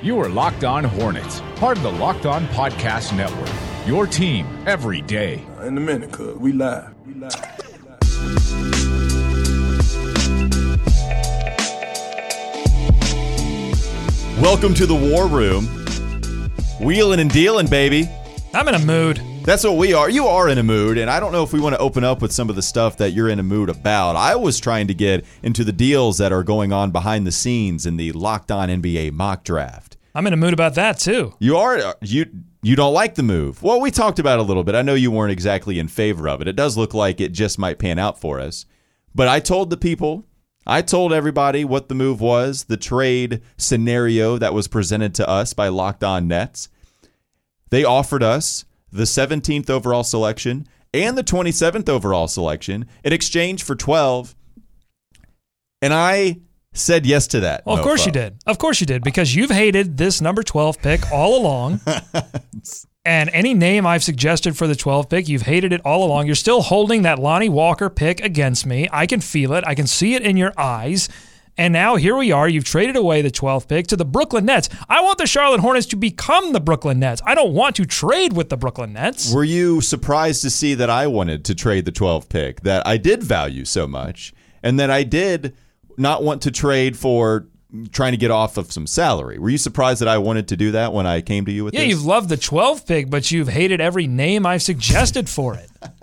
You are Locked On Hornets, part of the Locked On Podcast Network. Your team every day. In a minute, cuz we live. We live. Welcome to the War Room. Wheeling and dealing, baby. I'm in a mood. That's what we are. You are in a mood, and I don't know if we want to open up with some of the stuff that you're in a mood about. I was trying to get into the deals that are going on behind the scenes in the Locked On NBA mock draft. I'm in a mood about that too. You are uh, you you don't like the move. Well, we talked about it a little bit. I know you weren't exactly in favor of it. It does look like it just might pan out for us. But I told the people, I told everybody what the move was, the trade scenario that was presented to us by Locked On Nets. They offered us the 17th overall selection and the 27th overall selection in exchange for 12. And I said yes to that. Well, of course you did. Of course you did because you've hated this number 12 pick all along. and any name I've suggested for the 12 pick, you've hated it all along. You're still holding that Lonnie Walker pick against me. I can feel it. I can see it in your eyes. And now here we are. You've traded away the 12th pick to the Brooklyn Nets. I want the Charlotte Hornets to become the Brooklyn Nets. I don't want to trade with the Brooklyn Nets. Were you surprised to see that I wanted to trade the 12th pick that I did value so much and that I did not want to trade for trying to get off of some salary? Were you surprised that I wanted to do that when I came to you with this? Yeah, this? you've loved the 12th pick, but you've hated every name I've suggested for it.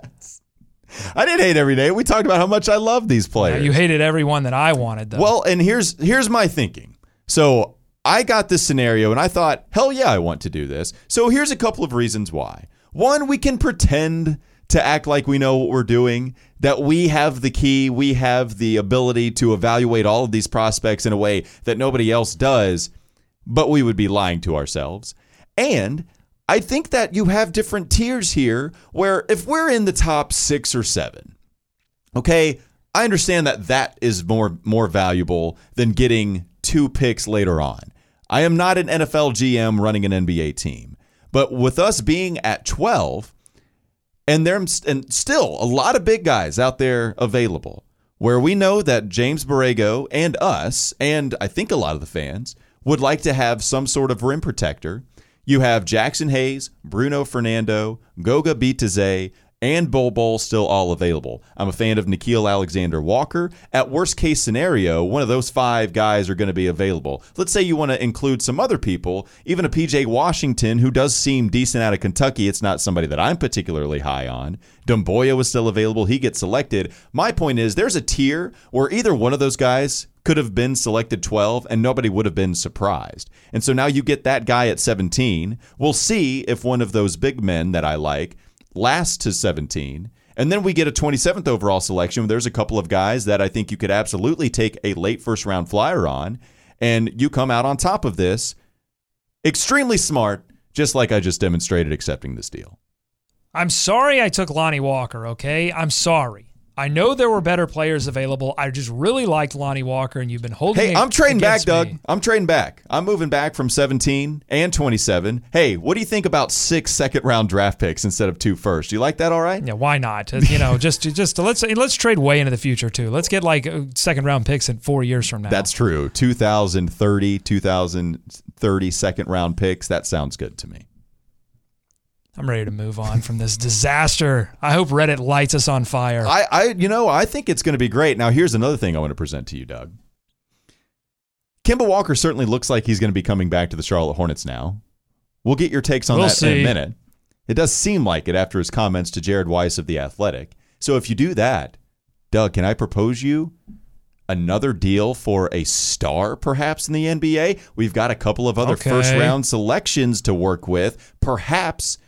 I didn't hate every day. We talked about how much I love these Yeah, players. you hated every one that I wanted, though. Well, and here's here's my thinking. So I got this scenario and I thought, hell yeah, I want to do this. So here's a couple of reasons why. One, we can pretend to act like we know what we're doing, that we have the key, we have the ability to evaluate all of these prospects in a way that nobody else does, but we would be lying to ourselves. And I think that you have different tiers here where if we're in the top six or seven, okay, I understand that that is more more valuable than getting two picks later on. I am not an NFL GM running an NBA team, but with us being at 12 and there and still a lot of big guys out there available where we know that James Borrego and us and I think a lot of the fans would like to have some sort of rim protector. You have Jaxson Hayes, Bruno Fernando, Goga Bitadze, and Bol Bol still all available. I'm a fan of Nickeil Alexander Walker. At worst case scenario, one of those five guys are going to be available. Let's say you want to include some other people, even a PJ Washington who does seem decent out of Kentucky. It's not somebody that I'm particularly high on. Doumbouya was still available. He gets selected. My point is there's a tier where either one of those guys could have been selected 12 and nobody would have been surprised. And so now you get that guy at 17. We'll see if one of those big men that I like lasts to 17. And then we get a 27th overall selection. There's a couple of guys that I think you could absolutely take a late first round flyer on. And you come out on top of this extremely smart, just like I just demonstrated accepting this deal. I'm sorry I took Lonnie Walker, okay? I'm sorry. I know there were better players available. I just really liked Lonnie Walker, and you've been holding Hey, I'm trading back, Doug. me. I'm trading back. I'm moving back from 17 and 27. Hey, what do you think about six second round draft picks instead of two first? Do you like that all right? Yeah, why not? You know, just just let's let's trade way into the future too. Let's get like uh, second round picks in four years from now. That's true. 2030, 2030 second round picks. That sounds good to me. I'm ready to move on from this disaster. I hope Reddit lights us on fire. I, I you know, I think it's going to be great. Now, here's another thing I want to present to you, Doug. Kemba Walker certainly looks like he's going to be coming back to the Charlotte Hornets now. We'll get your takes on We'll that in a minute. It does seem like it after his comments to Jared Weiss of The Athletic. So if you do that, Doug, can I propose you another deal for a star perhaps in the NBA? We've got a couple of other Okay. first round selections to work with. Perhaps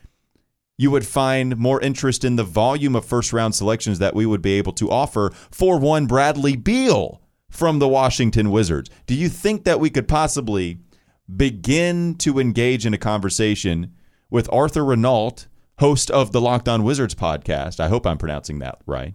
you would find more interest in the volume of first round selections that we would be able to offer for one Bradley Beal from the Washington Wizards. Do you think that we could possibly begin to engage in a conversation with Arthur Renault, host of the Locked On Wizards podcast? I hope I'm pronouncing that right.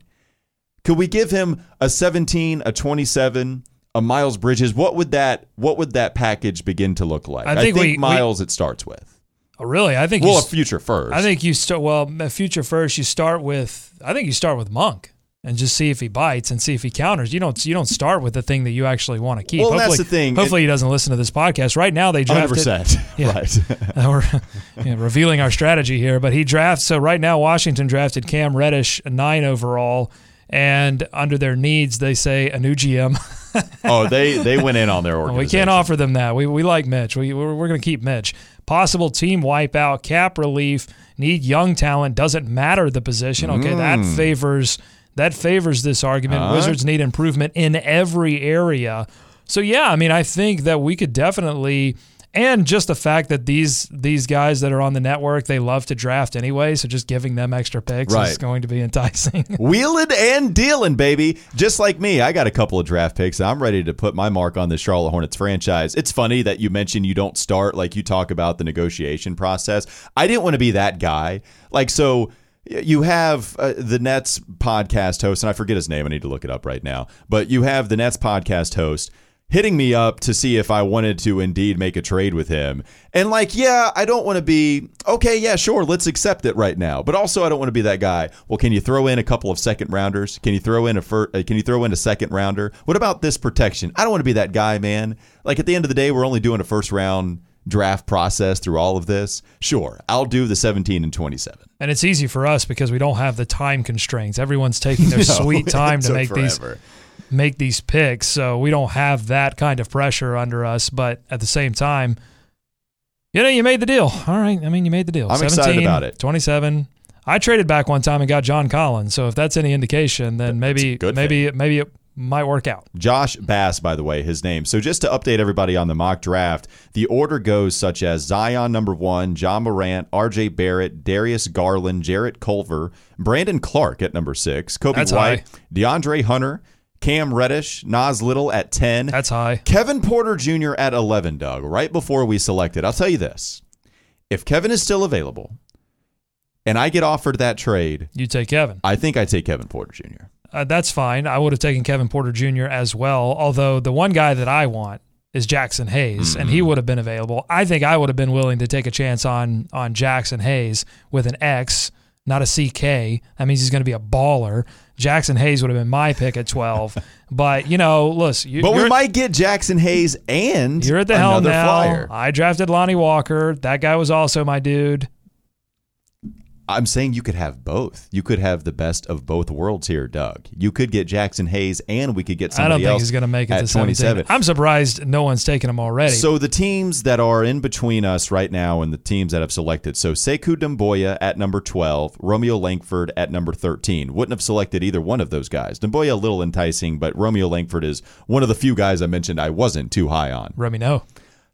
Could we give him a 17, a 27, a Miles Bridges? What would that what would that package begin to look like? I think we- we- Miles it starts with. Oh, really? I think Well, you a s- future first. I think you start well. a Future first. You start with. I think you start with Monk. and just see if he bites and see if he counters. You don't you don't start with the thing that you actually want to keep. Well, hopefully, that's the thing. Hopefully, he doesn't listen to this podcast right now. They drafted. percent. Yeah. Right. Uh, we're yeah, revealing our strategy here, but he drafts. So right now, Washington drafted Cam Reddish, nine overall, and under their needs, they say a new GM. oh, they they went in on their organization. we can't offer them that. We, we like Mitch. We we're, we're going to keep Mitch. Possible team wipeout, cap relief, need young talent. Doesn't matter the position. Okay, that hmm. favors that favors this argument. Huh? Wizards need improvement in every area. So yeah, I mean, I think that we could definitely. And just the fact that these these guys that are on the network, they love to draft anyway, so just giving them extra picks is going to be enticing. Wheeling and dealing, baby. Just like me, I got a couple of draft picks. I'm ready to put my mark on the Charlotte Hornets franchise. It's funny that you mentioned you don't start, like you talk about the negotiation process. I didn't want to be that guy. Like, so you have uh, the Nets podcast host, and I forget his name. I need to look it up right now. But you have the Nets podcast host hitting me up to see if I wanted to indeed make a trade with him. And like, yeah, I don't want to be okay, yeah, sure, let's accept it right now. But also I don't want to be that guy. Well, can you throw in a couple of second rounders? Can you throw in a fir- uh, can you throw in a second rounder? What about this protection? I don't want to be that guy, man. Like at the end of the day, we're only doing a first round draft process through all of this. Sure, I'll do the 17 and 27. and it's easy for us because we don't have the time constraints. Everyone's taking their sweet time to make these forever. Make these picks. So we don't have that kind of pressure under us. But at the same time, you know, you made the deal. All right. I mean, you made the deal. I'm excited about it. 27. I traded back one time and got John Collins. So if that's any indication, then maybe maybe maybe it might work out. Josh Bass, by the way, his name. So just to update everybody on the mock draft, the order goes such as Zion number one, Ja Morant, R.J. Barrett, Darius Garland, Jarrett Culver, Brandon Clarke at number six, Coby That's White, high. DeAndre Hunter, Cam Reddish, Nas Little at ten, That's high. Kevin Porter Jr. at eleven. Doug, right before we selected, I'll tell you this: if Kevin is still available, and I get offered that trade, You take Kevin. I think I take Kevin Porter Jr. Uh, that's fine. I would have taken Kevin Porter Jr. as well. Although the one guy that I want is Jaxson Hayes, and he Mm-hmm. would have been available. I think I would have been willing to take a chance on on Jaxson Hayes with an X, not a CK. That means he's going to be a baller. Jaxson Hayes would have been my pick at twelve. but you know, listen, you, But we might get Jaxson Hayes and you're at the helm now. flyer. I drafted Lonnie Walker. That guy was also my dude. I'm saying you could have both. You could have the best of both worlds here, Doug. You could get Jaxson Hayes, and we could get some. I don't think else he's going to make it to 17. 27. I'm surprised no one's taken him already. So the teams that are in between us right now and the teams that have selected. So Sekou Doumbouya at number 12, Romeo Langford at number 13. Wouldn't have selected either one of those guys. Doumbouya a little enticing, but Romeo Langford is one of the few guys I mentioned I wasn't too high on. Let me know.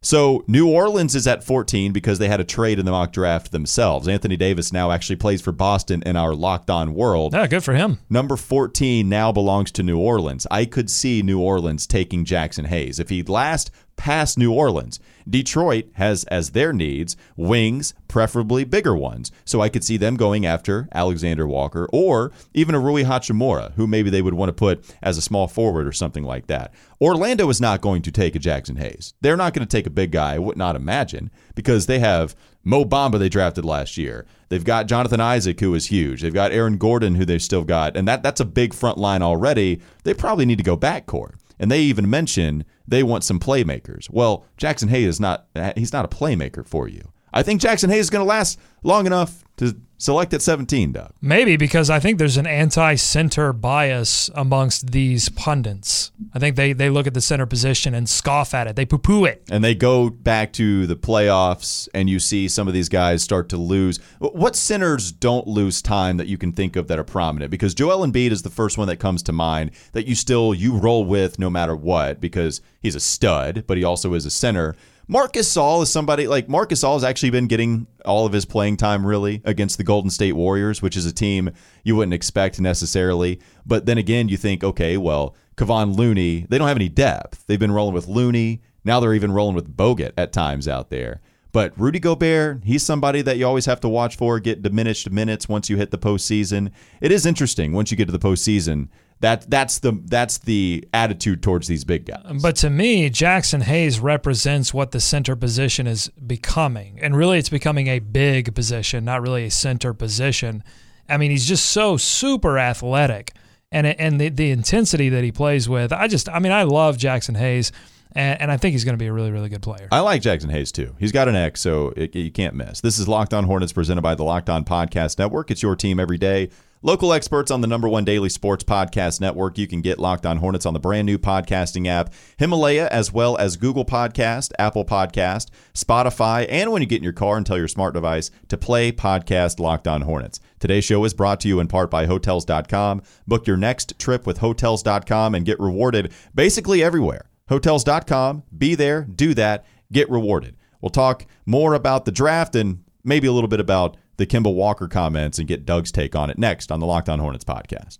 So New Orleans is at 14 because they had a trade in the mock draft themselves. Anthony Davis now actually plays for Boston in our locked on world. Yeah, good for him. Number 14 now belongs to New Orleans. I could see New Orleans taking Jaxson Hayes. If he'd last past New Orleans, Detroit has as their needs wings, preferably bigger ones. So I could see them going after Alexander Walker or even a Rui Hachimura, who maybe they would want to put as a small forward or something like that. Orlando is not going to take a Jaxson Hayes. They're not going to take a big guy, I would not imagine, because they have Mo Bamba they drafted last year. They've got Jonathan Isaac, who is huge. They've got Aaron Gordon, who they've still got, and that that's a big front line already. They probably need to go backcourt. And they even mention they want some playmakers. Well, Jaxson Hayes is not he's not a playmaker for you. I think Jaxson Hayes is going to last long enough to select at 17, Doug. Maybe because I think there's an anti-center bias amongst these pundits. I think they they look at the center position and scoff at it. They poo-poo it. and they go back to the playoffs and you see some of these guys start to lose. What centers don't lose time that you can think of that are prominent? Because Joel Embiid is the first one that comes to mind that you still you roll with no matter what because he's a stud, but he also is a center. Marc Gasol is somebody like Marc Gasol has actually been getting all of his playing time really against the Golden State Warriors, which is a team you wouldn't expect necessarily. But then again, you think, okay, well, Kevon Looney, they don't have any depth. They've been rolling with Looney. Now they're even rolling with Bogut at times out there. But Rudy Gobert, he's somebody that you always have to watch for, get diminished minutes once you hit the postseason. It is interesting once you get to the postseason. That that's the that's the attitude towards these big guys. But to me, Jaxson Hayes represents what the center position is becoming. And really, it's becoming a big position, not really a center position. I mean, he's just so super athletic. and and the, the intensity that he plays with. I just, I mean, I love Jaxson Hayes, and, and I think he's going to be a really, really good player. I like Jaxson Hayes too. He's got an X, so it, you can't miss. This is Locked On Hornets presented by the Locked On Podcast Network. It's your team every day. Local experts on the number one daily sports podcast network. You can get Locked On Hornets on the brand new podcasting app, Himalaya, as well as Google Podcast, Apple Podcast, Spotify, and when you get in your car and tell your smart device to play podcast Locked On Hornets. Today's show is brought to you in part by Hotels.com. Book your next trip with Hotels.com and get rewarded basically everywhere. Hotels.com, be there, do that, get rewarded. We'll talk more about the draft and maybe a little bit about the Kemba Walker comments and get Doug's take on it next on the Locked On Hornets podcast.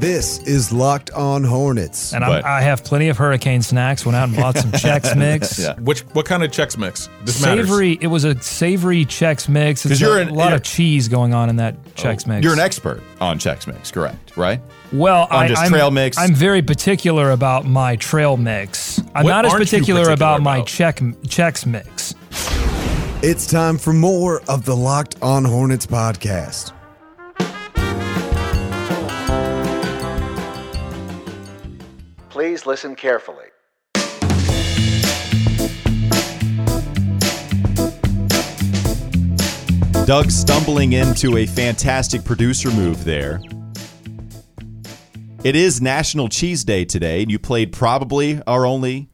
This is Locked On Hornets. And But- I'm, have plenty of hurricane snacks. Went out and bought some Chex Mix. Yeah. Which what kind of Chex Mix? This matters. Savory. It was a savory Chex Mix. 'Cause It's you're a an- lot you're- of cheese going on in that Chex oh, Mix. You're an expert on Chex Mix, correct? Right? Well, on I, just I'm, trail mix? I'm very particular about my trail mix. I'm What not as particular, particular about, my about? check Chex Mix. It's time for more of the Locked On Hornets podcast. Please listen carefully. Doug stumbling into a fantastic producer move there. It is National Cheese Day today, and you played probably our only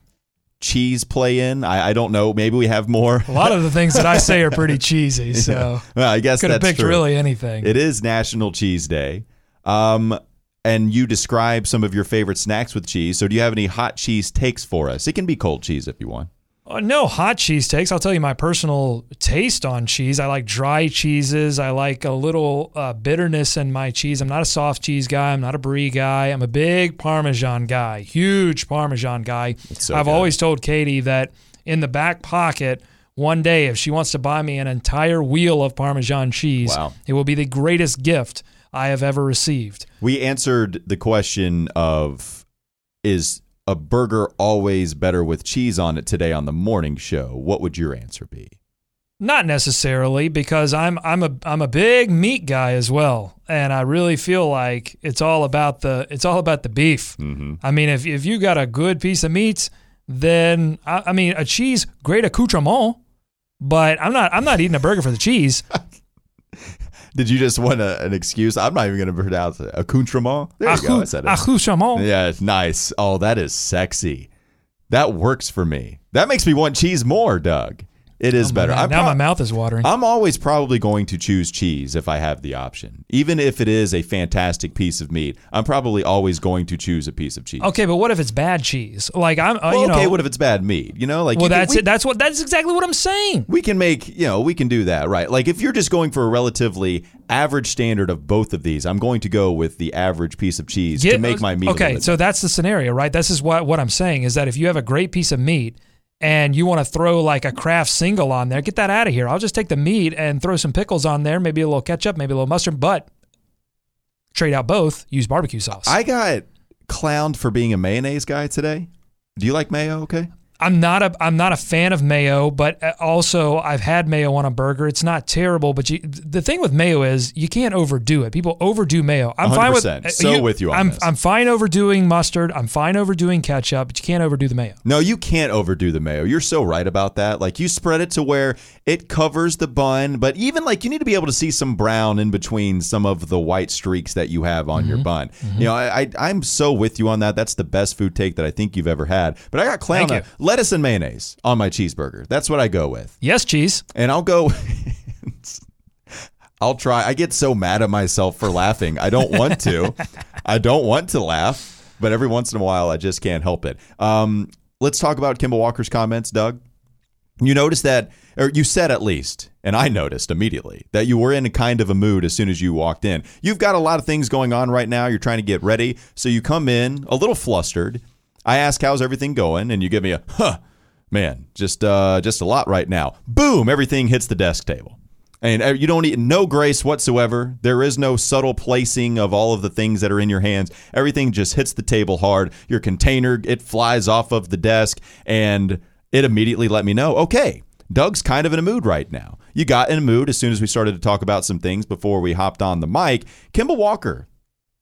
cheese play in. I, I don't know. Maybe we have more. A lot of the things that I say are pretty cheesy, so Well, I guess could have picked true. really anything. It is National Cheese Day. Um, and you describe some of your favorite snacks with cheese. So, do you have any hot cheese takes for us? It can be cold cheese if you want. Uh, no hot cheese takes. I'll tell you my personal taste on cheese. I like dry cheeses. I like a little uh, bitterness in my cheese. I'm not a soft cheese guy. I'm not a brie guy. I'm a big Parmesan guy, huge Parmesan guy. so I've good. always told Katie that in the back pocket, one day, if she wants to buy me an entire wheel of Parmesan cheese, Wow. it will be the greatest gift I have ever received. We answered the question of is a burger always better with cheese on it today on the morning show? What would your answer be? Not necessarily, because I'm I'm a I'm a big meat guy as well, and I really feel like it's all about the it's all about the beef. Mm-hmm. I mean, if if you got a good piece of meat, then I, I mean, a cheese great accoutrement, but I'm not I'm not eating a burger for the cheese. Did you just want a, an excuse? I'm not even going to pronounce it. Accoutrement? There you go. I said it. Accoutrement. Yeah, nice. Oh, that is sexy. That works for me. That makes me want cheese more, Doug. It is better. Man, I'm now pro- my mouth is watering. I'm always probably going to choose cheese if I have the option. Even if it is a fantastic piece of meat, I'm probably always going to choose a piece of cheese. okay, but what if it's bad cheese? Like I'm, uh, Well, you know, okay, what if it's bad meat? You know, like well, you can- that's we, it. That's what. That's exactly what I'm saying. we can make, you know, we can do that, right? Like if you're just going for a relatively average standard of both of these, I'm going to go with the average piece of cheese to make my meat. Okay, so that's the scenario, right? This is what what I'm saying is that if you have a great piece of meat and you want to throw like a Kraft single on there, get that out of here. I'll just take the meat and throw some pickles on there, maybe a little ketchup, maybe a little mustard, but trade out both, use barbecue sauce. I got clowned for being a mayonnaise guy today. Do you like mayo? Okay. I'm not a I'm not a fan of mayo, but uh, also I've had mayo on a burger. It's not terrible, but you, the thing with mayo is you can't overdo it. People overdo mayo. I'm fine with 100%. So with you on I'm this. I'm fine overdoing mustard. I'm fine overdoing ketchup, but you can't overdo the mayo. No, you can't overdo the mayo. You're so right about that. Like you spread it to where it covers the bun, but even like you need to be able to see some brown in between some of the white streaks that you have on Mm-hmm. your bun. You know, I, I I'm so with you on that. That's the best food take that I think you've ever had. But I got clown Thank lettuce and mayonnaise on my cheeseburger. That's what I go with. Yes, cheese. And I'll go I'll try. I get so mad at myself for laughing. I don't want to. I don't want to laugh, but every once in a while I just can't help it. Um, let's talk about Kemba Walker's comments, Doug. You noticed that, or you said at least, and I noticed immediately that you were in a kind of a mood as soon as you walked in. You've got a lot of things going on right now. You're trying to get ready. So you come in a little flustered. I ask, how's everything going? And you give me a, huh, man, just, uh, just a lot right now. Boom, everything hits the desk table. And uh, you don't need no grace whatsoever. There is no subtle placing of all of the things that are in your hands. Everything just hits the table hard. Your container, it flies off of the desk, and it immediately let me know, okay, Doug's kind of in a mood right now. You got in a mood as soon as we started to talk about some things before we hopped on the mic. Kemba Walker,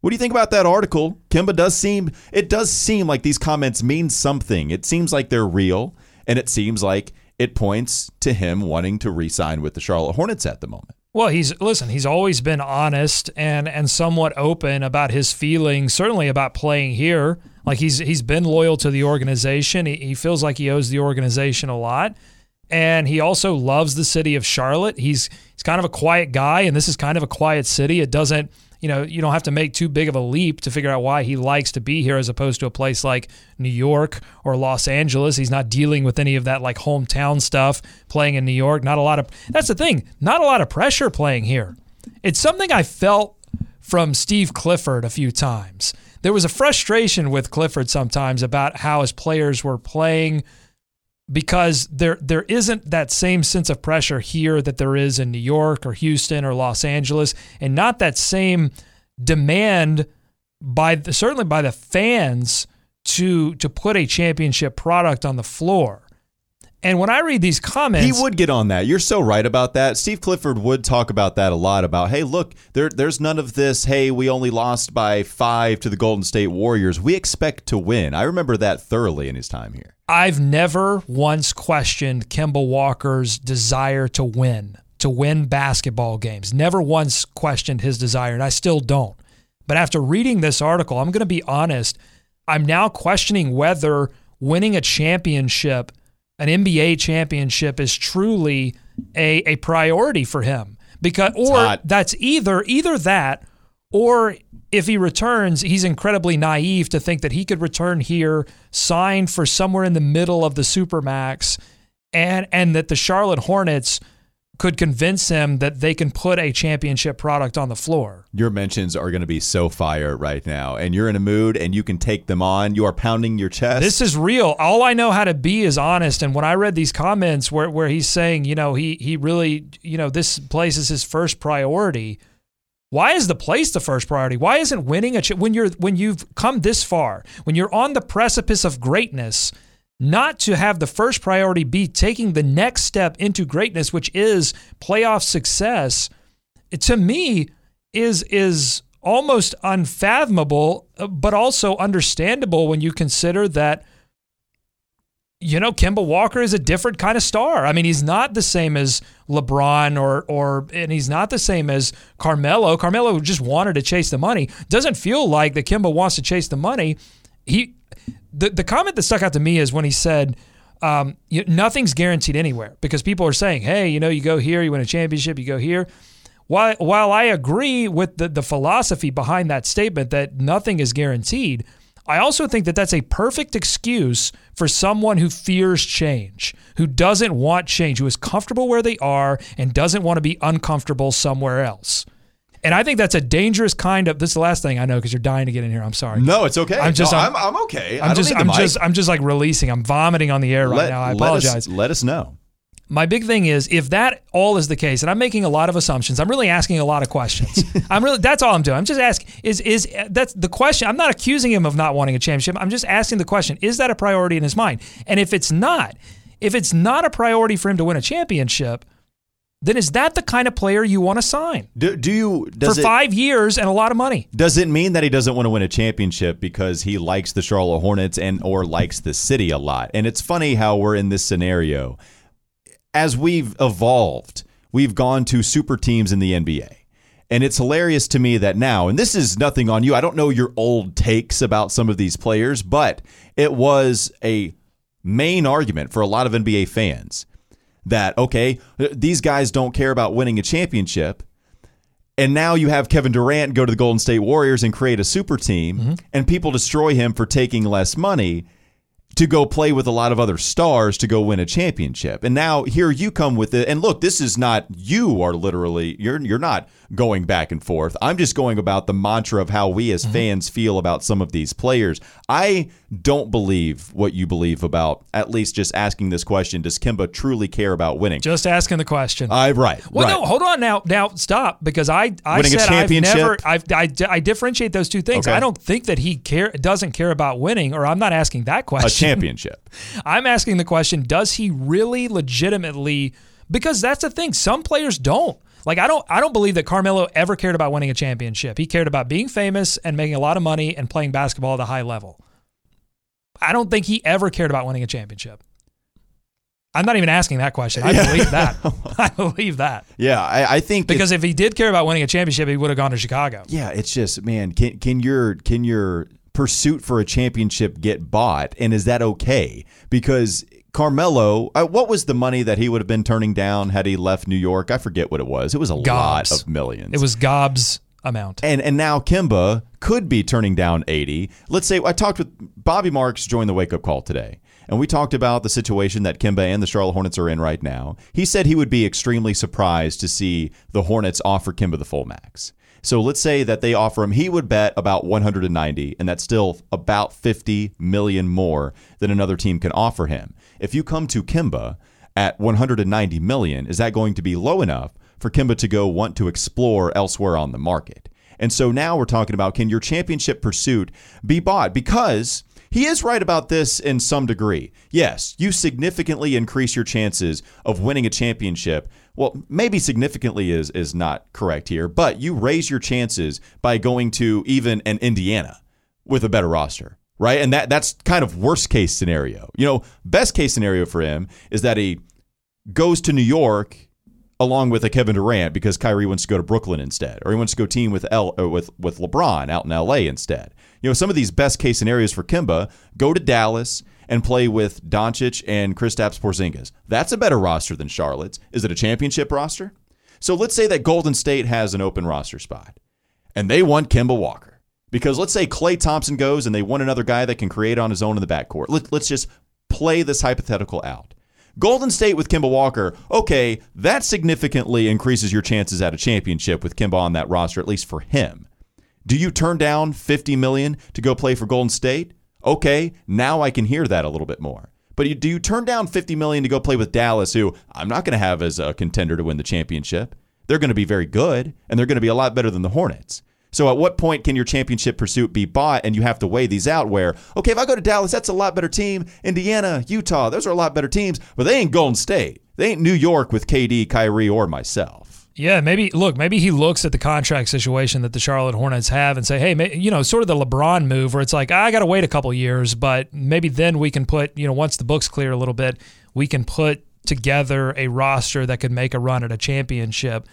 what do you think about that article? Kemba does seem it does seem like these comments mean something. It seems like they're real, and it seems like it points to him wanting to re-sign with the Charlotte Hornets at the moment. Well, he's listen. He's always been honest and and somewhat open about his feelings, certainly about playing here. Like he's he's been loyal to the organization. He, he feels like he owes the organization a lot, and he also loves the city of Charlotte. He's he's kind of a quiet guy, and this is kind of a quiet city. It doesn't you know, you don't have to make too big of a leap to figure out why he likes to be here as opposed to a place like New York or Los Angeles. He's not dealing with any of that like hometown stuff playing in New York. Not a lot of That's the thing, not a lot of pressure playing here. It's something I felt from Steve Clifford a few times. There was a frustration with Clifford sometimes about how his players were playing because there there isn't that same sense of pressure here that there is in New York or Houston or Los Angeles, and not that same demand by the, certainly by the fans to to put a championship product on the floor. And when I read these comments, he would get on that. You're so right about that. Steve Clifford would talk about that a lot. About hey, look, there, there's none of this. Hey, we only lost by five to the Golden State Warriors. We expect to win. I remember that thoroughly in his time here. I've never once questioned Kemba Walker's desire to win, to win basketball games. Never once questioned his desire, and I still don't. But after reading this article, I'm going to be honest. I'm now questioning whether winning a championship an NBA championship is truly a, a priority for him because or that's either either that or if he returns he's incredibly naive to think that he could return here sign for somewhere in the middle of the supermax and and that the Charlotte Hornets could convince him that they can put a championship product on the floor. Your mentions are going to be so fire right now, and you're in a mood and you can take them on. You are pounding your chest. This is real. All I know how to be is honest. And when I read these comments where, where he's saying, you know, he he really, you know, this place is his first priority. Why is the place the first priority? Why isn't winning a ch- when you're when you've come this far, when you're on the precipice of greatness? Not to have the first priority be taking the next step into greatness, which is playoff success, to me is is almost unfathomable, but also understandable when you consider that you know Kemba Walker is a different kind of star. I mean, he's not the same as LeBron or or and he's not the same as Carmelo. Carmelo just wanted to chase the money. Doesn't feel like that Kemba wants to chase the money. He the, the comment that stuck out to me is when he said, um, you, nothing's guaranteed anywhere because people are saying, hey, you know, you go here, you win a championship, you go here. While, while I agree with the, the philosophy behind that statement that nothing is guaranteed, I also think that that's a perfect excuse for someone who fears change, who doesn't want change, who is comfortable where they are and doesn't want to be uncomfortable somewhere else. And I think that's a dangerous kind of. This is the last thing I know because you're dying to get in here. I'm sorry. No, it's okay. I'm just. No, I'm, I'm, okay. I'm just. I'm just. I'm just like releasing. I'm vomiting on the air right let, now. I let apologize. Us, let us know. My big thing is if that all is the case, and I'm making a lot of assumptions. I'm really asking a lot of questions. I'm really. That's all I'm doing. I'm just asking. Is is that's the question? I'm not accusing him of not wanting a championship. I'm just asking the question. Is that a priority in his mind? And if it's not, if it's not a priority for him to win a championship then is that the kind of player you want to sign? Do, do you for it, five years and a lot of money? Does it mean that he doesn't want to win a championship because he likes the Charlotte Hornets and or likes the city a lot? And it's funny how we're in this scenario. As we've evolved, we've gone to super teams in the NBA. And it's hilarious to me that now, and this is nothing on you. I don't know your old takes about some of these players, but it was a main argument for a lot of NBA fans that, okay, these guys don't care about winning a championship. And now you have Kevin Durant go to the Golden State Warriors and create a super team, mm-hmm. and people destroy him for taking less money to go play with a lot of other stars to go win a championship. And now here you come with it. And look, this is not you are literally you're you're not going back and forth. I'm just going about the mantra of how we as mm-hmm. fans feel about some of these players. I don't believe what you believe about at least just asking this question. Does Kemba truly care about winning? Just asking the question. I right. Well, right. no, hold on now. Now stop because I I winning said I've never I've, I I differentiate those two things. Okay. I don't think that he care doesn't care about winning, or I'm not asking that question. Championship. I'm asking the question: Does he really legitimately? Because that's the thing. Some players don't. Like I don't. I don't believe that Carmelo ever cared about winning a championship. He cared about being famous and making a lot of money and playing basketball at a high level. I don't think he ever cared about winning a championship. I'm not even asking that question. I believe that. I believe that. Yeah, I, I think Because if he did care about winning a championship, he would have gone to Chicago. Yeah, it's just man, can can your can your pursuit for a championship get bought, and is that okay? Because Carmelo, uh, what was the money that he would have been turning down had he left New York? I forget what it was. It was a Gobs. lot of millions. It was Gob's amount. and and now Kemba could be turning down 80. Let's say I talked with Bobby Marks joined the wake up call today. And we talked about the situation that Kemba and the Charlotte Hornets are in right now. He said he would be extremely surprised to see the Hornets offer Kemba the full max. So let's say that they offer him, he would bet about 190, and that's still about 50 million more than another team can offer him. If you come to Kemba at 190 million, is that going to be low enough for Kemba to go want to explore elsewhere on the market? And so now we're talking about can your championship pursuit be bought? Because he is right about this in some degree. Yes, you significantly increase your chances of winning a championship. Well, maybe significantly is is not correct here, but you raise your chances by going to even an Indiana with a better roster, right? And that that's kind of worst case scenario. You know, best case scenario for him is that he goes to New York along with a Kevin Durant because Kyrie wants to go to Brooklyn instead, or he wants to go team with L with with LeBron out in LA instead. You know, some of these best case scenarios for Kemba go to Dallas and play with Doncic and Kristaps Porzingis. That's a better roster than Charlotte's. Is it a championship roster? So let's say that Golden State has an open roster spot, and they want Kemba Walker because let's say Klay Thompson goes and they want another guy that can create on his own in the backcourt. Let, let's just play this hypothetical out. Golden State with Kemba Walker, okay, that significantly increases your chances at a championship with Kemba on that roster, at least for him. Do you turn down 50 million to go play for Golden State? Okay, now I can hear that a little bit more. But you, do you turn down 50 million to go play with Dallas, who I'm not going to have as a contender to win the championship? They're going to be very good, and they're going to be a lot better than the Hornets. So at what point can your championship pursuit be bought and you have to weigh these out where, okay, if I go to Dallas, that's a lot better team. Indiana, Utah, those are a lot better teams, but they ain't Golden State. They ain't New York with KD, Kyrie, or myself. Yeah, maybe look, maybe he looks at the contract situation that the Charlotte Hornets have and say, "Hey, may, you know, sort of the LeBron move where it's like, ah, I got to wait a couple years, but maybe then we can put, you know, once the books clear a little bit, we can put together a roster that could make a run at a championship."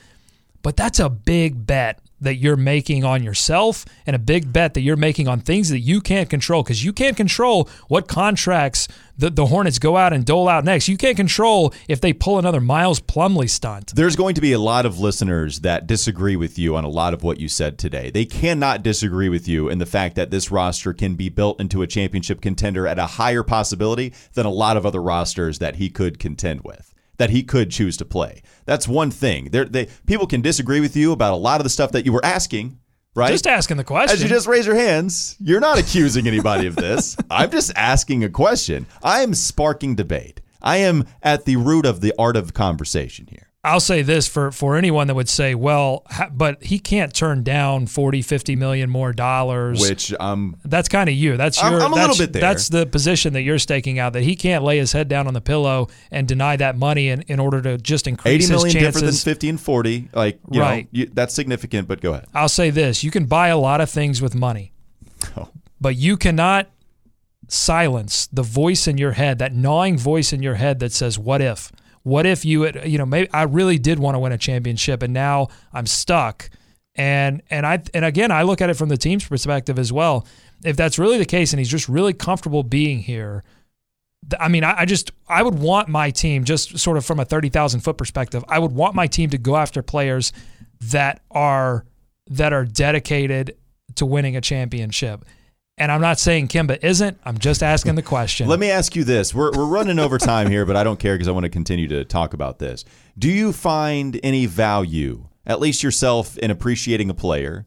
But that's a big bet that you're making on yourself and a big bet that you're making on things that you can't control because you can't control what contracts the, the Hornets go out and dole out next. You can't control if they pull another Miles Plumlee stunt. There's going to be a lot of listeners that disagree with you on a lot of what you said today. They cannot disagree with you in the fact that this roster can be built into a championship contender at a higher possibility than a lot of other rosters that he could contend with that he could choose to play. That's one thing. There, they, people can disagree with you about a lot of the stuff that you were asking, right? Just asking the question. As you just raise your hands, you're not accusing anybody of this. I'm just asking a question. I am sparking debate. I am at the root of the art of conversation here. I'll say this for for anyone that would say, well, ha- but he can't turn down 40, 50 million more dollars. Which um that's kind of you. That's I'm- I'm a little bit there. That's the position that you're staking out. That he can't lay his head down on the pillow and deny that money in, in order to just increase 80 million his different than chances. 50 and 40. Like, you Right. know, you, that's significant, but go ahead. I'll say this: you can buy a lot of things with money, Oh. but you cannot silence the voice in your head, that gnawing voice in your head that says, "What if? What if you had, you know, maybe I really did want to win a championship, and now I'm stuck." And and I and again, I look at it from the team's perspective as well. If that's really the case, and he's just really comfortable being here, I mean, I, I just I would want my team just sort of from a thirty thousand foot perspective. I would want my team to go after players that are that are dedicated to winning a championship. And I'm not saying Kemba isn't. I'm just asking the question. Let me ask you this. We're, we're running over time here, but I don't care because I want to continue to talk about this. Do you find any value, at least yourself, in appreciating a player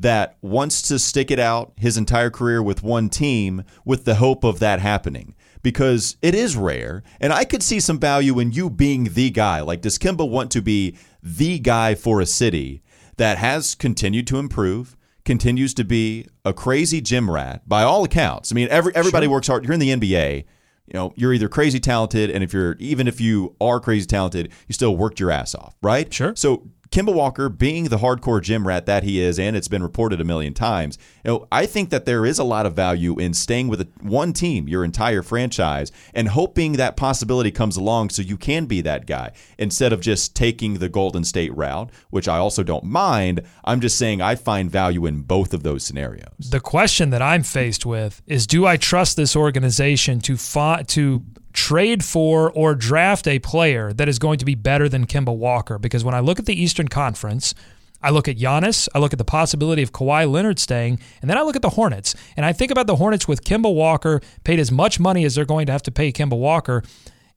that wants to stick it out his entire career with one team with the hope of that happening? Because it is rare, and I could see some value in you being the guy. Like, does Kemba want to be the guy for a city that has continued to improve? Continues to be a crazy gym rat by all accounts. I mean, every everybody works hard. You're in the NBA. You know, you're either crazy talented, and if you're even if you are crazy talented, you still worked your ass off, right? Sure. So Kemba Walker, being the hardcore gym rat that he is, and it's been reported a million times, you know, I think that there is a lot of value in staying with a, one team your entire franchise and hoping that possibility comes along so you can be that guy instead of just taking the Golden State route, which I also don't mind. I'm just saying I find value in both of those scenarios. The question that I'm faced with is do I trust this organization to to trade for or draft a player that is going to be better than Kemba Walker? Because when I look at the Eastern Conference, I look at Giannis, I look at the possibility of Kawhi Leonard staying, and then I look at the Hornets. And I think about the Hornets with Kemba Walker paid as much money as they're going to have to pay Kimba Walker.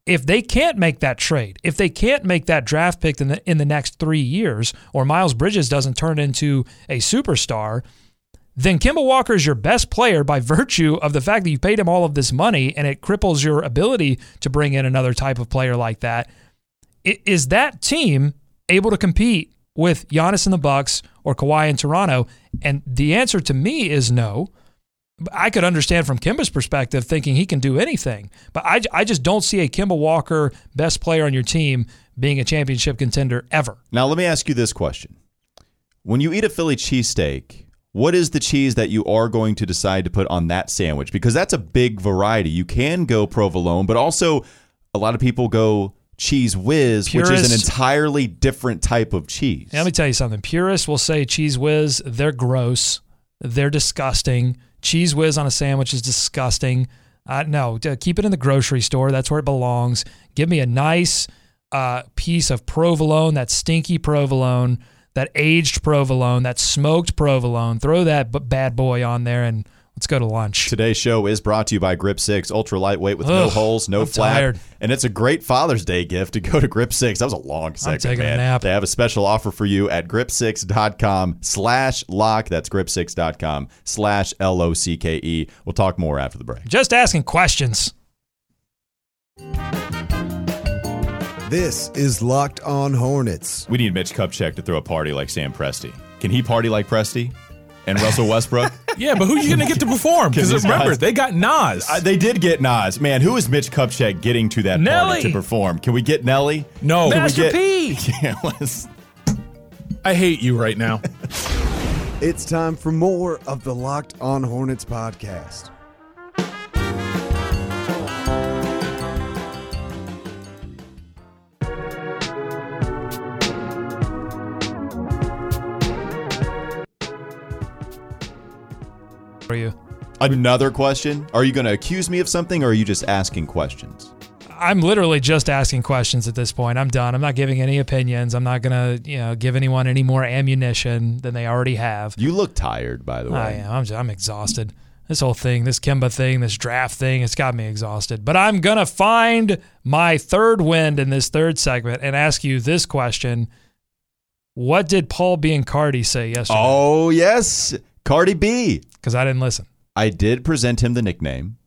If they can't make that trade, if they can't make that draft pick in the in the next three years, or Miles Bridges doesn't turn into a superstar, then Kemba Walker is your best player by virtue of the fact that you paid him all of this money and it cripples your ability to bring in another type of player like that. Is that team able to compete with Giannis in the Bucks or Kawhi in Toronto? And the answer to me is no. I could understand from Kemba's perspective thinking he can do anything, but I, I just don't see a Kemba Walker best player on your team being a championship contender ever. Now, let me ask you this question. When you eat a Philly cheesesteak, what is the cheese that you are going to decide to put on that sandwich? Because that's a big variety. You can go provolone, but also a lot of people go Cheez Whiz, which is an entirely different type of cheese. Let me tell you something. Purists will say Cheez Whiz, they're gross, they're disgusting. Cheez Whiz on a sandwich is disgusting. Uh, no, keep it in the grocery store. That's where it belongs. Give me a nice uh, piece of provolone, that stinky provolone, that aged provolone, that smoked provolone. Throw that b- bad boy on there and let's go to lunch. Today's show is brought to you by Grip 6, ultra lightweight with no holes, no I'm flap. tired. And it's a great Father's Day gift to go to Grip 6. That was a long segment, taking a man. nap. They have a special offer for you at grip6.com slash lock. That's grip6.com slash L-O-C-K-E. We'll talk more after the break. Just asking questions. This is Locked On Hornets. We need Mitch Kupchak to throw a party like Sam Presti. Can he party like Presti? And Russell Westbrook? Yeah, but who are you gonna get to perform? Because remember, guys- they got Nas. Uh, they did get Nas. Man, who is Mitch Kupchak getting to that Nelly. party to perform? Can we get Nelly? no, Can we Master get- P. Yeah, let's- I hate you right now. It's time for more of the Locked On Hornets podcast. You. Another question. Are you going to accuse me of something or are you just asking questions? I'm literally just asking questions at this point. I'm done. I'm not giving any opinions. I'm not gonna, you know, give anyone any more ammunition than they already have. You look tired, by the way. I am. I'm, just, I'm exhausted. This whole thing, this Kemba thing, this draft thing, it's got me exhausted. But I'm gonna find my third wind in this third segment and ask you this question: What did Paul B. and Biancardi say yesterday? Oh, yes. Cardi B. Because I didn't listen. I did present him the nickname.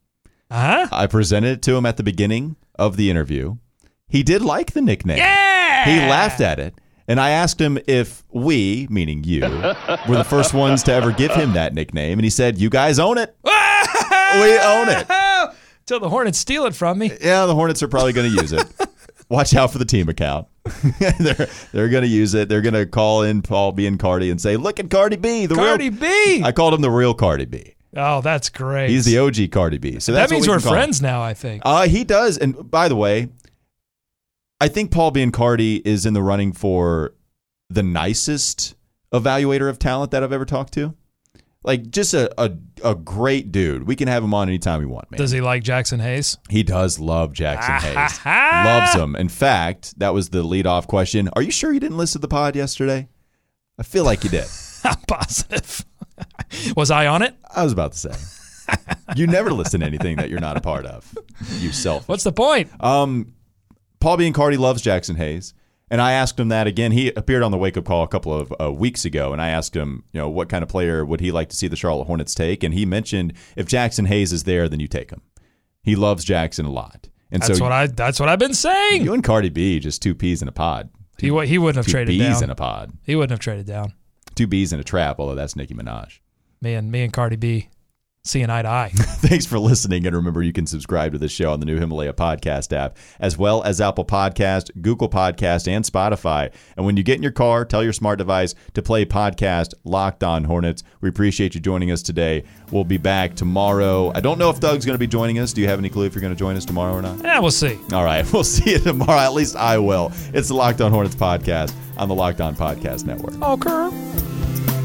Uh huh. I presented it to him at the beginning of the interview. He did like the nickname. Yeah. He laughed at it. And I asked him if we, meaning you, were the first ones to ever give him that nickname. And he said, You guys own it. we own it. Till the Hornets steal it from me. Yeah, the Hornets are probably going to use it. Watch out for the team account. they're they're going to use it. They're going to call in Paul B and Cardi and say, "Look at Cardi B, the Cardi real." B. I called him the real Cardi B. oh, that's great. He's the OG Cardi B. So that means we we're can call him. friends now. I think. Uh, he does. And by the way, I think Paul Biancardi is in the running for the nicest evaluator of talent that I've ever talked to. Like just a, a, a great dude. We can have him on anytime we want, man. Does he like Jaxson Hayes? He does love Jaxson Hayes. Loves him. In fact, that was the leadoff question. Are you sure you didn't listen to the pod yesterday? I feel like you did. I'm positive. Was I on it? I was about to say. You never listen to anything that you're not a part of. You self. What's the point? Um, Paul Biancardi loves Jaxson Hayes, and I asked him that again. He appeared on the wake up call a couple of uh, weeks ago, and I asked him, you know, what kind of player would he like to see the Charlotte Hornets take, and he mentioned if Jaxson Hayes is there, then you take him. He loves Jaxson a lot, and That's so what I. That's what I've been saying. you and Cardi B just two peas in a pod. He he wouldn't have Two traded bees down. in a pod. He wouldn't have traded down. Two bees in a trap, although that's Nicki Minaj. Me and me and Cardi B seeing eye to eye. Thanks for listening. And remember, you can subscribe to this show on the new Himalaya podcast app, as well as Apple Podcast, Google Podcast, and Spotify. And when you get in your car, tell your smart device to play podcast Locked On Hornets. We appreciate you joining us today. We'll be back tomorrow. I don't know if Doug's going to be joining us. Do you have any clue if you're going to join us tomorrow or not? yeah, we'll see. All right. We'll see you tomorrow. At least I will. It's the Locked On Hornets podcast on the Locked On Podcast Network. Okay.